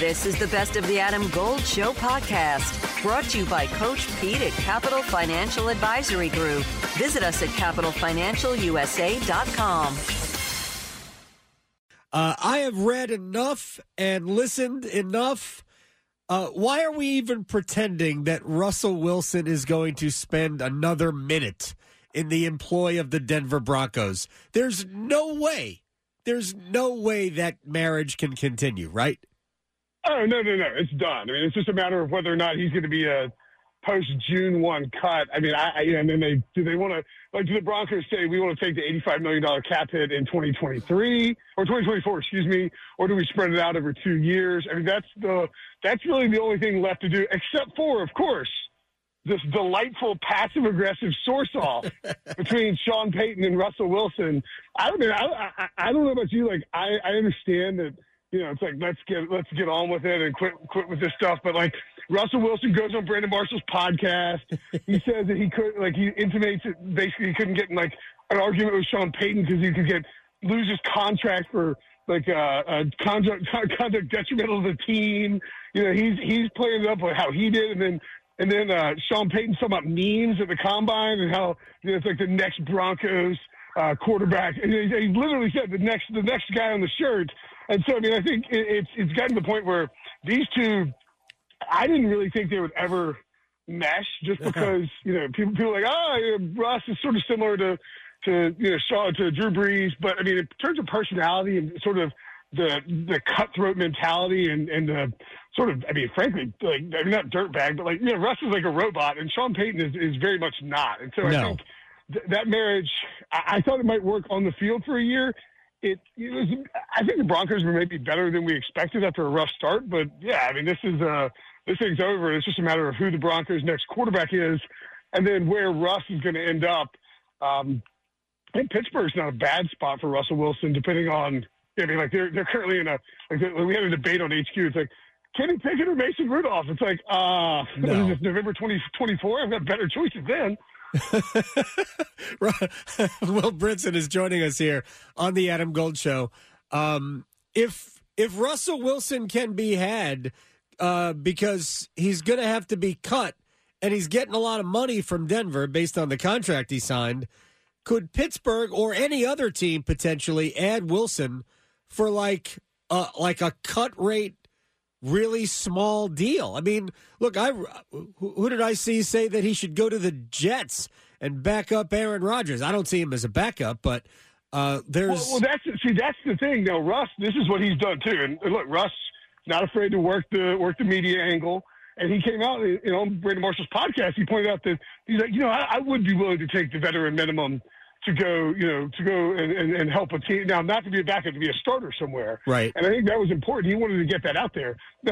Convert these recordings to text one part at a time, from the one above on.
This is the Best of the Adam Gold Show podcast, brought to you by Coach Pete at Capital Financial Advisory Group. Visit us at capitalfinancialusa.com. Uh, I have read enough and listened enough. Uh, why are we even pretending that Russell Wilson is going to spend another minute in the employ of the Denver Broncos? There's no way. There's no way that marriage can continue, right? Oh no, no, no! It's done. I mean, it's just a matter of whether or not he's going to be a post June one cut. I mean, I, I and then they do they want to like do the Broncos say we want to take the eighty five million dollar cap hit in twenty twenty three or twenty twenty four, excuse me, or do we spread it out over two years? I mean, that's the that's really the only thing left to do, except for, of course, this delightful passive aggressive source off between Sean Payton and Russell Wilson. I mean, I, I, I don't know about you. Like, I, I understand that you know, it's like let's get let's get on with it and quit quit with this stuff. But like Russell Wilson goes on Brandon Marshall's podcast. he says that he could like he intimates that basically he couldn't get in like an argument with Sean Payton because he could get lose his contract for like uh, a conduct conduct detrimental to the team. You know, he's he's playing it up with how he did, and then and then uh, Sean Payton talking about memes at the combine and how you know, it's like the next Broncos uh, quarterback. And he, he literally said the next the next guy on the shirt and so, I mean, I think it, it's it's gotten to the point where these two, I didn't really think they would ever mesh, just because you know people people are like, ah, oh, you Russ is sort of similar to to you know Shaw to Drew Brees, but I mean, in terms of personality and sort of the the cutthroat mentality and and the sort of I mean, frankly, like I mean, not dirtbag, but like you know, Russ is like a robot, and Sean Payton is is very much not. And so I No. think th- that marriage, I-, I thought it might work on the field for a year. It, it was. I think the Broncos were maybe better than we expected after a rough start, but yeah, I mean, this is uh this thing's over. It's just a matter of who the Broncos' next quarterback is, and then where Russ is going to end up. Um, I think Pittsburgh's not a bad spot for Russell Wilson, depending on. I mean, like they're they're currently in a. Like we had a debate on HQ. It's like Kenny Pickett or Mason Rudolph. It's like, uh, No. what is this, November twenty twenty four. I've got better choices then. Will Brinson is joining us here on the Adam Gold Show. Um, if if Russell Wilson can be had uh, because he's going to have to be cut and he's getting a lot of money from Denver based on the contract he signed, could Pittsburgh or any other team potentially add Wilson for like uh, like a cut rate really small deal. I mean, look, I who, did I see say that he should go to the Jets and back up Aaron Rodgers? I don't see him as a backup, but uh, there's Well, well, that's see, that's the thing. though. Russ, this is what he's done too. And, look, Russ not afraid to work the work the media angle. And he came out, you know, on Brandon Marshall's podcast. He pointed out that he's like, you know, I, I would be willing to take the veteran minimum to go, you know, to go and, and, and help a team. Now, not to be a backup, to be a starter somewhere. Right. And I think that was important. He wanted to get that out there.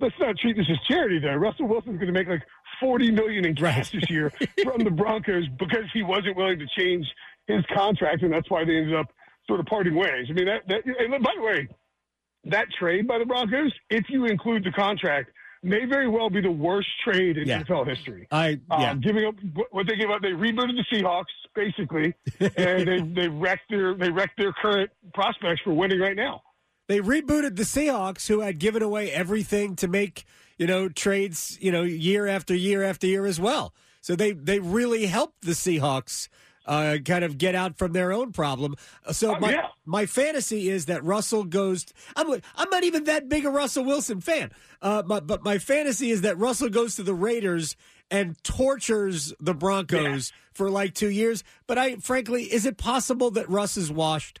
Let's not treat this as charity, though. Russell Wilson's going to make like forty million in cash this year from the Broncos because he wasn't willing to change his contract, and that's why they ended up sort of parting ways. I mean, that. that and by the way, that trade by the Broncos, if you include the contract, may very well be the worst trade in Yeah. NFL history. I yeah. Um, giving up what- what they gave up, they rebooted the Seahawks basically, and they they wrecked their they wrecked their current prospects for winning right now. They rebooted the Seahawks, who had given away everything to make you know trades, you know, year after year after year as well. So they they really helped the Seahawks uh, kind of get out from their own problem. Uh, So Oh, my yeah. my fantasy is that Russell goes. I'm I'm not even that big a Russell Wilson fan, uh, but but my fantasy is that Russell goes to the Raiders and tortures the Broncos for like two years. But I frankly, is it possible that Russ is washed?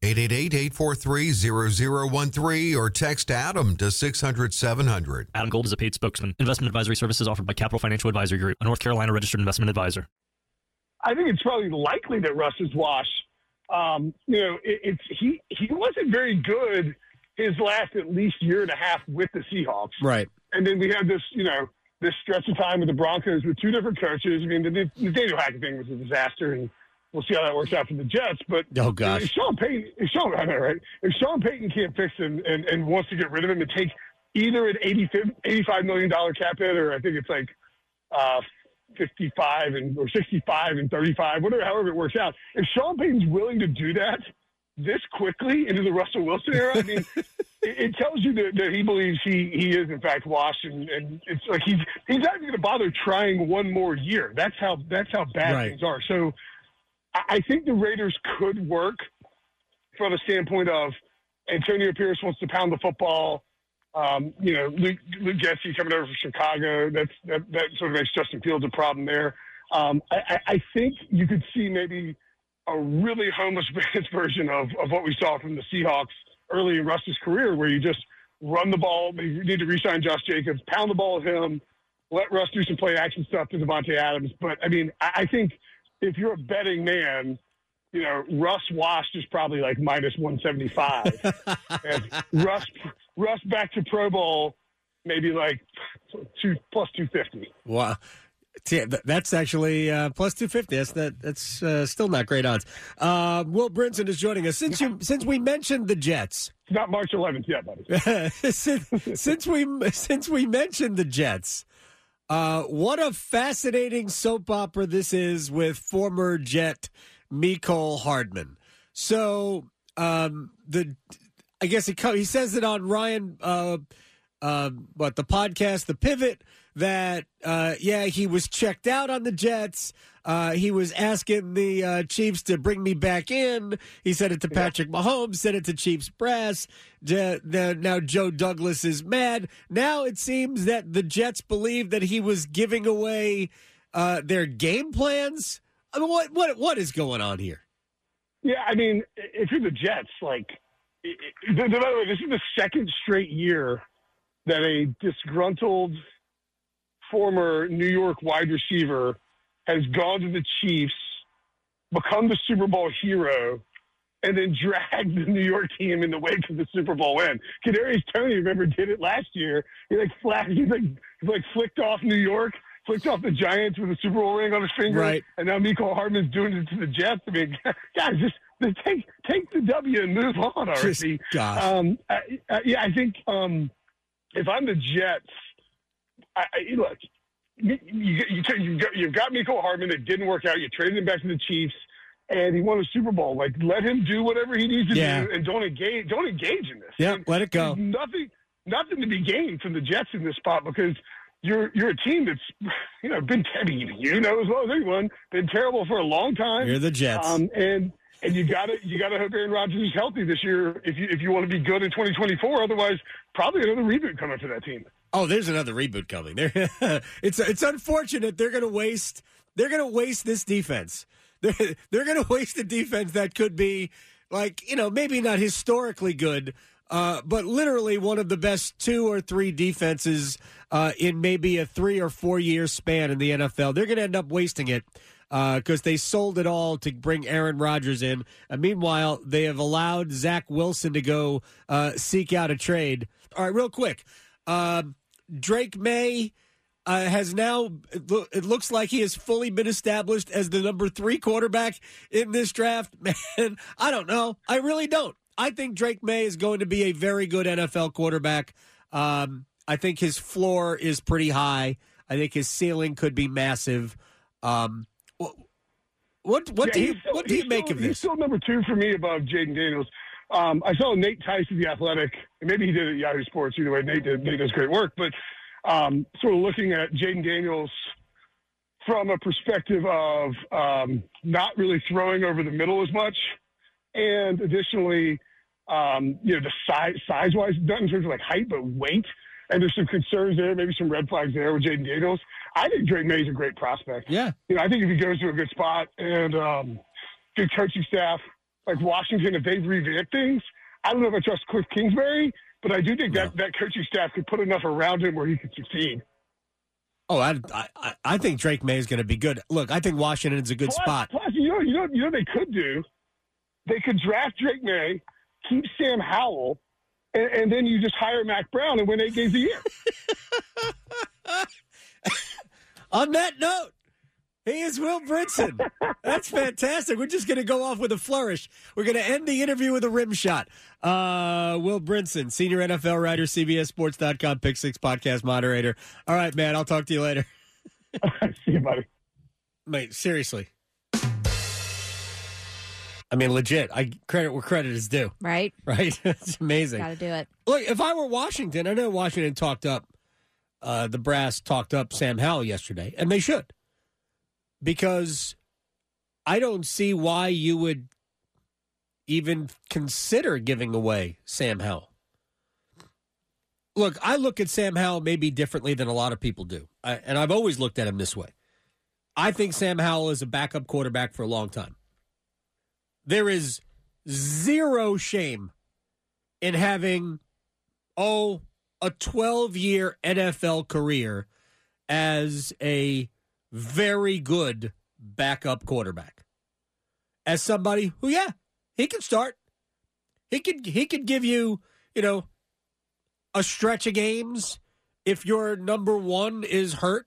888-843-0013 or text Adam to 600-700. Adam Gold is a paid spokesman. Investment advisory services offered by Capital Financial Advisory Group, a North Carolina registered investment advisor. I think it's probably likely that Russ is washed. Um, you know, it, it's he he wasn't very good his last at least year and a half with the Seahawks. Right. And then we had this, you know, this stretch of time with the Broncos with two different coaches. I mean, the, the Nathaniel Hackett thing was a disaster, and we'll see how that works out for the Jets. But Oh, gosh. if Sean Payton, if Sean, I know, right? If Sean Payton can't fix him and, and wants to get rid of him and take either an 85 million dollar cap hit, or I think it's like uh, 55 and or 65 and 35, whatever, however it works out. If Sean Payton's willing to do that this quickly into the Russell Wilson era, I mean, it, it tells you that, that he believes he he is in fact washed, and, and it's like he's he's not even going to bother trying one more year. That's how that's how bad Right. things are. So I, think the Raiders could work from a standpoint of Antonio Pierce wants to pound the football. Um, you know, Luke, Luke Getsy coming over from Chicago. That's that, that sort of makes Justin Fields a problem there. Um, I, I, I think you could see maybe a really homeless version of, of what we saw from the Seahawks early in Russ's career, where you just run the ball. You need to re-sign Josh Jacobs, pound the ball at him, let Russ do some play action stuff to Davante Adams. But I mean, I, I think if you're a betting man, you know, Russ washed is probably like minus 175. and Russ, Russ back to Pro Bowl, maybe like two plus 250. Wow. That's actually uh, plus two fifty. That's that. That's uh, still not great odds. Uh, Will Brinson is joining us. Since you since we mentioned the Jets, It's not March 11th yet, buddy. since, since we since we mentioned the Jets, uh, what a fascinating soap opera this is with former Jet Mecole Hardman. So um, the I guess he co- he says it on Ryan uh, uh, what the podcast the pivot that uh, yeah he was checked out on the Jets. Uh, he was asking the uh, Chiefs to bring me back in. He said it to Patrick Mahomes, said it to Chiefs brass. J- the, now Joe Douglas is mad. Now it seems that the Jets believe that he was giving away uh, their game plans. I mean, what what what is going on here? Yeah, I mean, if you're the Jets, like, it, it, by the way, this is the second straight year that a disgruntled former New York wide receiver has gone to the Chiefs, become the Super Bowl hero, and then dragged the New York team in the wake of the Super Bowl win. Kadarius Toney, remember, did it last year. He like flashed, he like he like flicked off New York, flicked off the Giants with a Super Bowl ring on his finger, Right. and now Mecole Hardman's doing it to the Jets. I mean, guys, just, just take take the W and move on Just- gosh. Um, I, I, yeah, I think um, if I'm the Jets, I, I, look, you, you, you, you got, you've got Mecole Hardman. It didn't work out. You traded him back to the Chiefs, and he won a Super Bowl. Like, let him do whatever he needs to Yeah. do, and don't engage. Don't engage in this. Yeah, And let it go. Nothing, nothing to be gained from the Jets in this spot because you're you're a team that's you know been. You know as well as anyone been terrible for a long time. You're the Jets. Um, and and you got to you got to hope Aaron Rodgers is healthy this year if you if you want to be good in 2024. Otherwise, probably another reboot coming for that team. Oh, there's another reboot coming. There, it's it's unfortunate they're going to waste they're going to waste this defense. They're they're going to waste a defense that could be like you know maybe not historically good, uh, but literally one of the best two or three defenses uh, in maybe a three or four year span in the NFL. They're going to end up wasting it because they sold it all to bring Aaron Rodgers in. And meanwhile, they have allowed Zach Wilson to go uh, seek out a trade. All right, real quick. Um, Drake Maye uh, has now, it, it looks like he has fully been established as the number three quarterback in this draft. Man, I don't know. I really don't. I think Drake Maye is going to be a very good NFL quarterback. Um, I think his floor is pretty high. I think his ceiling could be massive. Um, wh- what what do you still- what do you make still- of He's this? still number two for me above Jayden Daniels. Um, I saw Nate Tice of the Athletic, and maybe he did it at Yahoo Sports. Either way, Nate did. Nate does great work, but um, sort of looking at Jayden Daniels from a perspective of um, not really throwing over the middle as much, and additionally, um, you know, the size size wise, not in terms of like height, but weight. And there's some concerns there, maybe some red flags there with Jayden Daniels. I think Drake Maye's a great prospect Yeah, you know, I think if he goes to a good spot and um, good coaching staff like Washington, if they revamp things, I don't know if I trust Cliff Kingsbury, but I do think that that coaching staff could put enough around him where he could succeed. Oh, I, I, I think Drake Maye is going to be good. Look, I think Washington's a good plus, spot. Plus, you know, you know, you know, they could do. They could draft Drake Maye, keep Sam Howell, and, and then you just hire Mack Brown and win eight games a year. On that note, he is Will Brinson. That's fantastic. We're just going to go off with a flourish. We're going to end the interview with a rim shot. Uh, Will Brinson, senior NFL writer, CBSSports.com, Pick Six podcast moderator. All right, man. I'll talk to you later. See you, buddy. Mate, seriously. I mean, legit. I credit where credit is due. Right? Right? it's amazing. Got to do it. Look, if I were Washington, I know Washington talked up, uh, the brass talked up Sam Howell yesterday, and they should. Because I don't see why you would even consider giving away Sam Howell. Look, I look at Sam Howell maybe differently than a lot of people do. I, and I've always looked at him this way. I think Sam Howell is a backup quarterback for a long time. There is zero shame in having, oh, a 12 year NFL career as a very good backup quarterback. As somebody who, yeah, he can start. He could he could give you, you know, a stretch of games if your number one is hurt.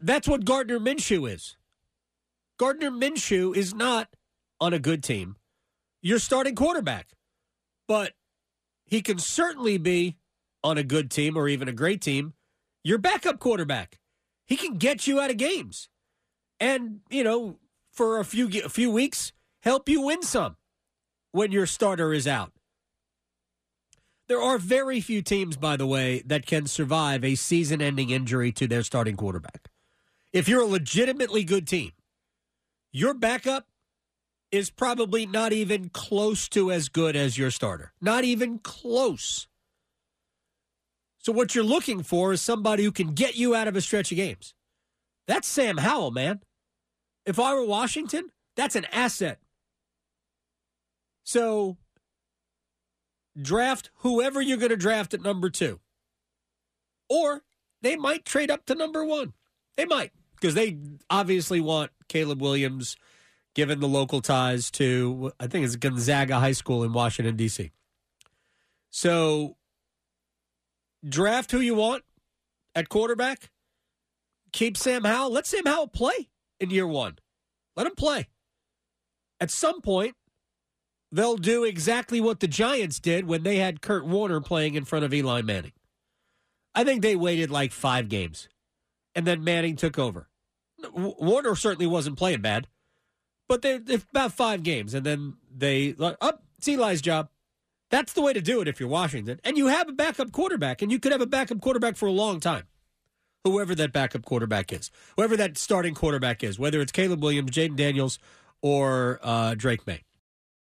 That's what Gardner Minshew is. Gardner Minshew is not on a good team. Your starting quarterback, but he can certainly be on a good team or even a great team. Your backup quarterback, he can get you out of games, and you know for a few a few weeks help you win some when your starter is out. There are very few teams, by the way, that can survive a season ending injury to their starting quarterback. If you're a legitimately good team, your backup is probably not even close to as good as your starter. Not even close. So, what you're looking for is somebody who can get you out of a stretch of games. That's Sam Howell, man. If I were Washington, that's an asset. So, draft whoever you're going to draft at number two. Or they might trade up to number one. They might, because they obviously want Caleb Williams, given the local ties to, I think it's Gonzaga High School in Washington, D.C. So draft who you want at quarterback. Keep Sam Howell. Let Sam Howell play in year one. Let him play. At some point, they'll do exactly what the Giants did when they had Kurt Warner playing in front of Eli Manning. I think they waited like five games, and then Manning took over. Warner certainly wasn't playing bad, but they about five games, and then they like, up. Oh, it's Eli's job. That's the way to do it if you're Washington, and you have a backup quarterback, and you could have a backup quarterback for a long time. Whoever that backup quarterback is, whoever that starting quarterback is, whether it's Caleb Williams, Jayden Daniels, or uh, Drake Maye.